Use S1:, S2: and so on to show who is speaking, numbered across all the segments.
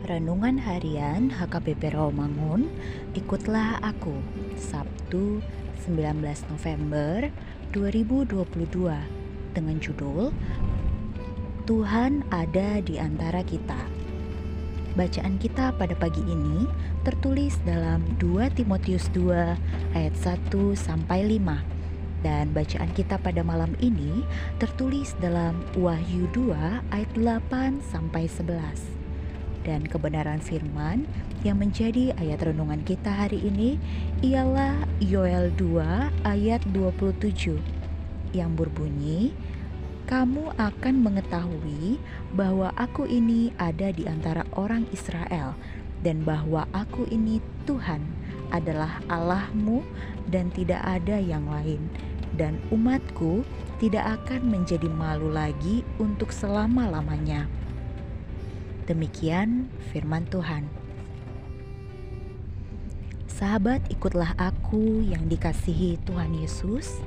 S1: Renungan Harian HKBP Rawamangun, ikutlah aku. Sabtu 19 November 2022 dengan judul Tuhan ada di antara kita. Bacaan kita pada pagi ini tertulis dalam 2 Timotius 2 ayat 1 sampai 5 dan bacaan kita pada malam ini tertulis dalam Wahyu 2 ayat 8 sampai 11 dan kebenaran firman yang menjadi ayat renungan kita hari ini ialah Yoel 2 ayat 27 yang berbunyi kamu akan mengetahui bahwa aku ini ada di antara orang Israel dan bahwa aku ini Tuhan adalah Allahmu dan tidak ada yang lain dan umatku tidak akan menjadi malu lagi untuk selama-lamanya. Demikian firman Tuhan. Sahabat, ikutlah aku yang dikasihi Tuhan Yesus.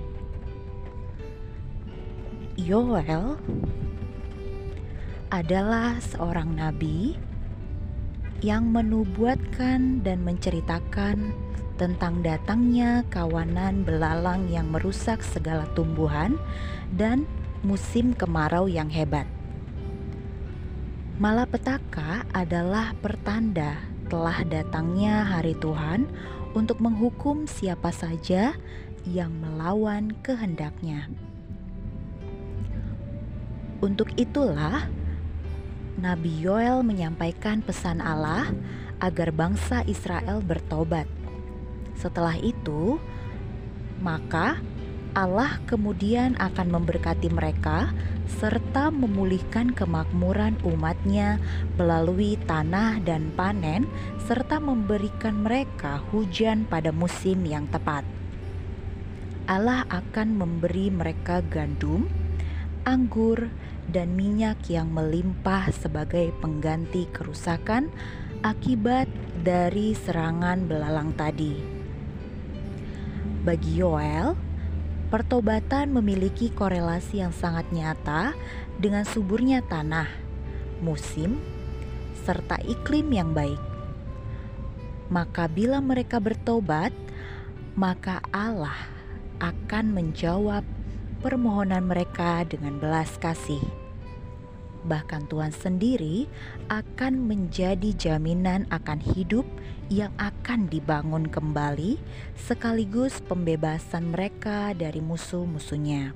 S1: Yoel adalah seorang nabi yang menubuatkan dan menceritakan tentang datangnya kawanan belalang yang merusak segala tumbuhan dan musim kemarau yang hebat. Malapetaka adalah pertanda telah datangnya hari Tuhan untuk menghukum siapa saja yang melawan kehendaknya. Untuk itulah Nabi Yoel menyampaikan pesan Allah agar bangsa Israel bertobat. Setelah itu, maka Allah kemudian akan memberkati mereka serta memulihkan kemakmuran umatnya melalui tanah dan panen serta memberikan mereka hujan pada musim yang tepat. Allah akan memberi mereka gandum, anggur, dan minyak yang melimpah sebagai pengganti kerusakan akibat dari serangan belalang tadi. Bagi Yoel, Pertobatan memiliki korelasi yang sangat nyata dengan suburnya tanah, musim, serta iklim yang baik. Maka, bila mereka bertobat, maka Allah akan menjawab permohonan mereka dengan belas kasih bahkan Tuhan sendiri akan menjadi jaminan akan hidup yang akan dibangun kembali, sekaligus pembebasan mereka dari musuh-musuhnya.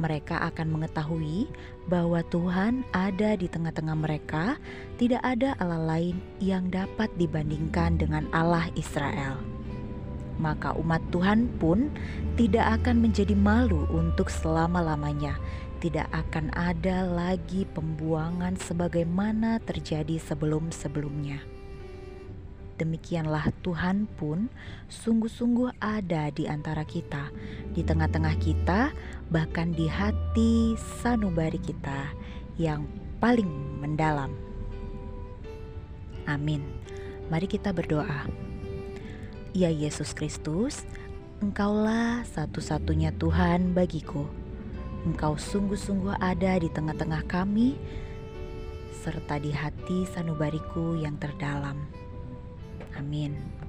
S1: Mereka akan mengetahui bahwa Tuhan ada di tengah-tengah mereka, tidak ada Allah lain yang dapat dibandingkan dengan Allah Israel maka umat Tuhan pun tidak akan menjadi malu untuk selama-lamanya. Tidak akan ada lagi pembuangan sebagaimana terjadi sebelum-sebelumnya. Demikianlah Tuhan pun sungguh-sungguh ada di antara kita, di tengah-tengah kita, bahkan di hati sanubari kita yang paling mendalam. Amin. Mari kita berdoa. Ya Yesus Kristus, Engkaulah satu-satunya Tuhan bagiku. Engkau sungguh-sungguh ada di tengah-tengah kami, serta di hati sanubariku yang terdalam. Amin.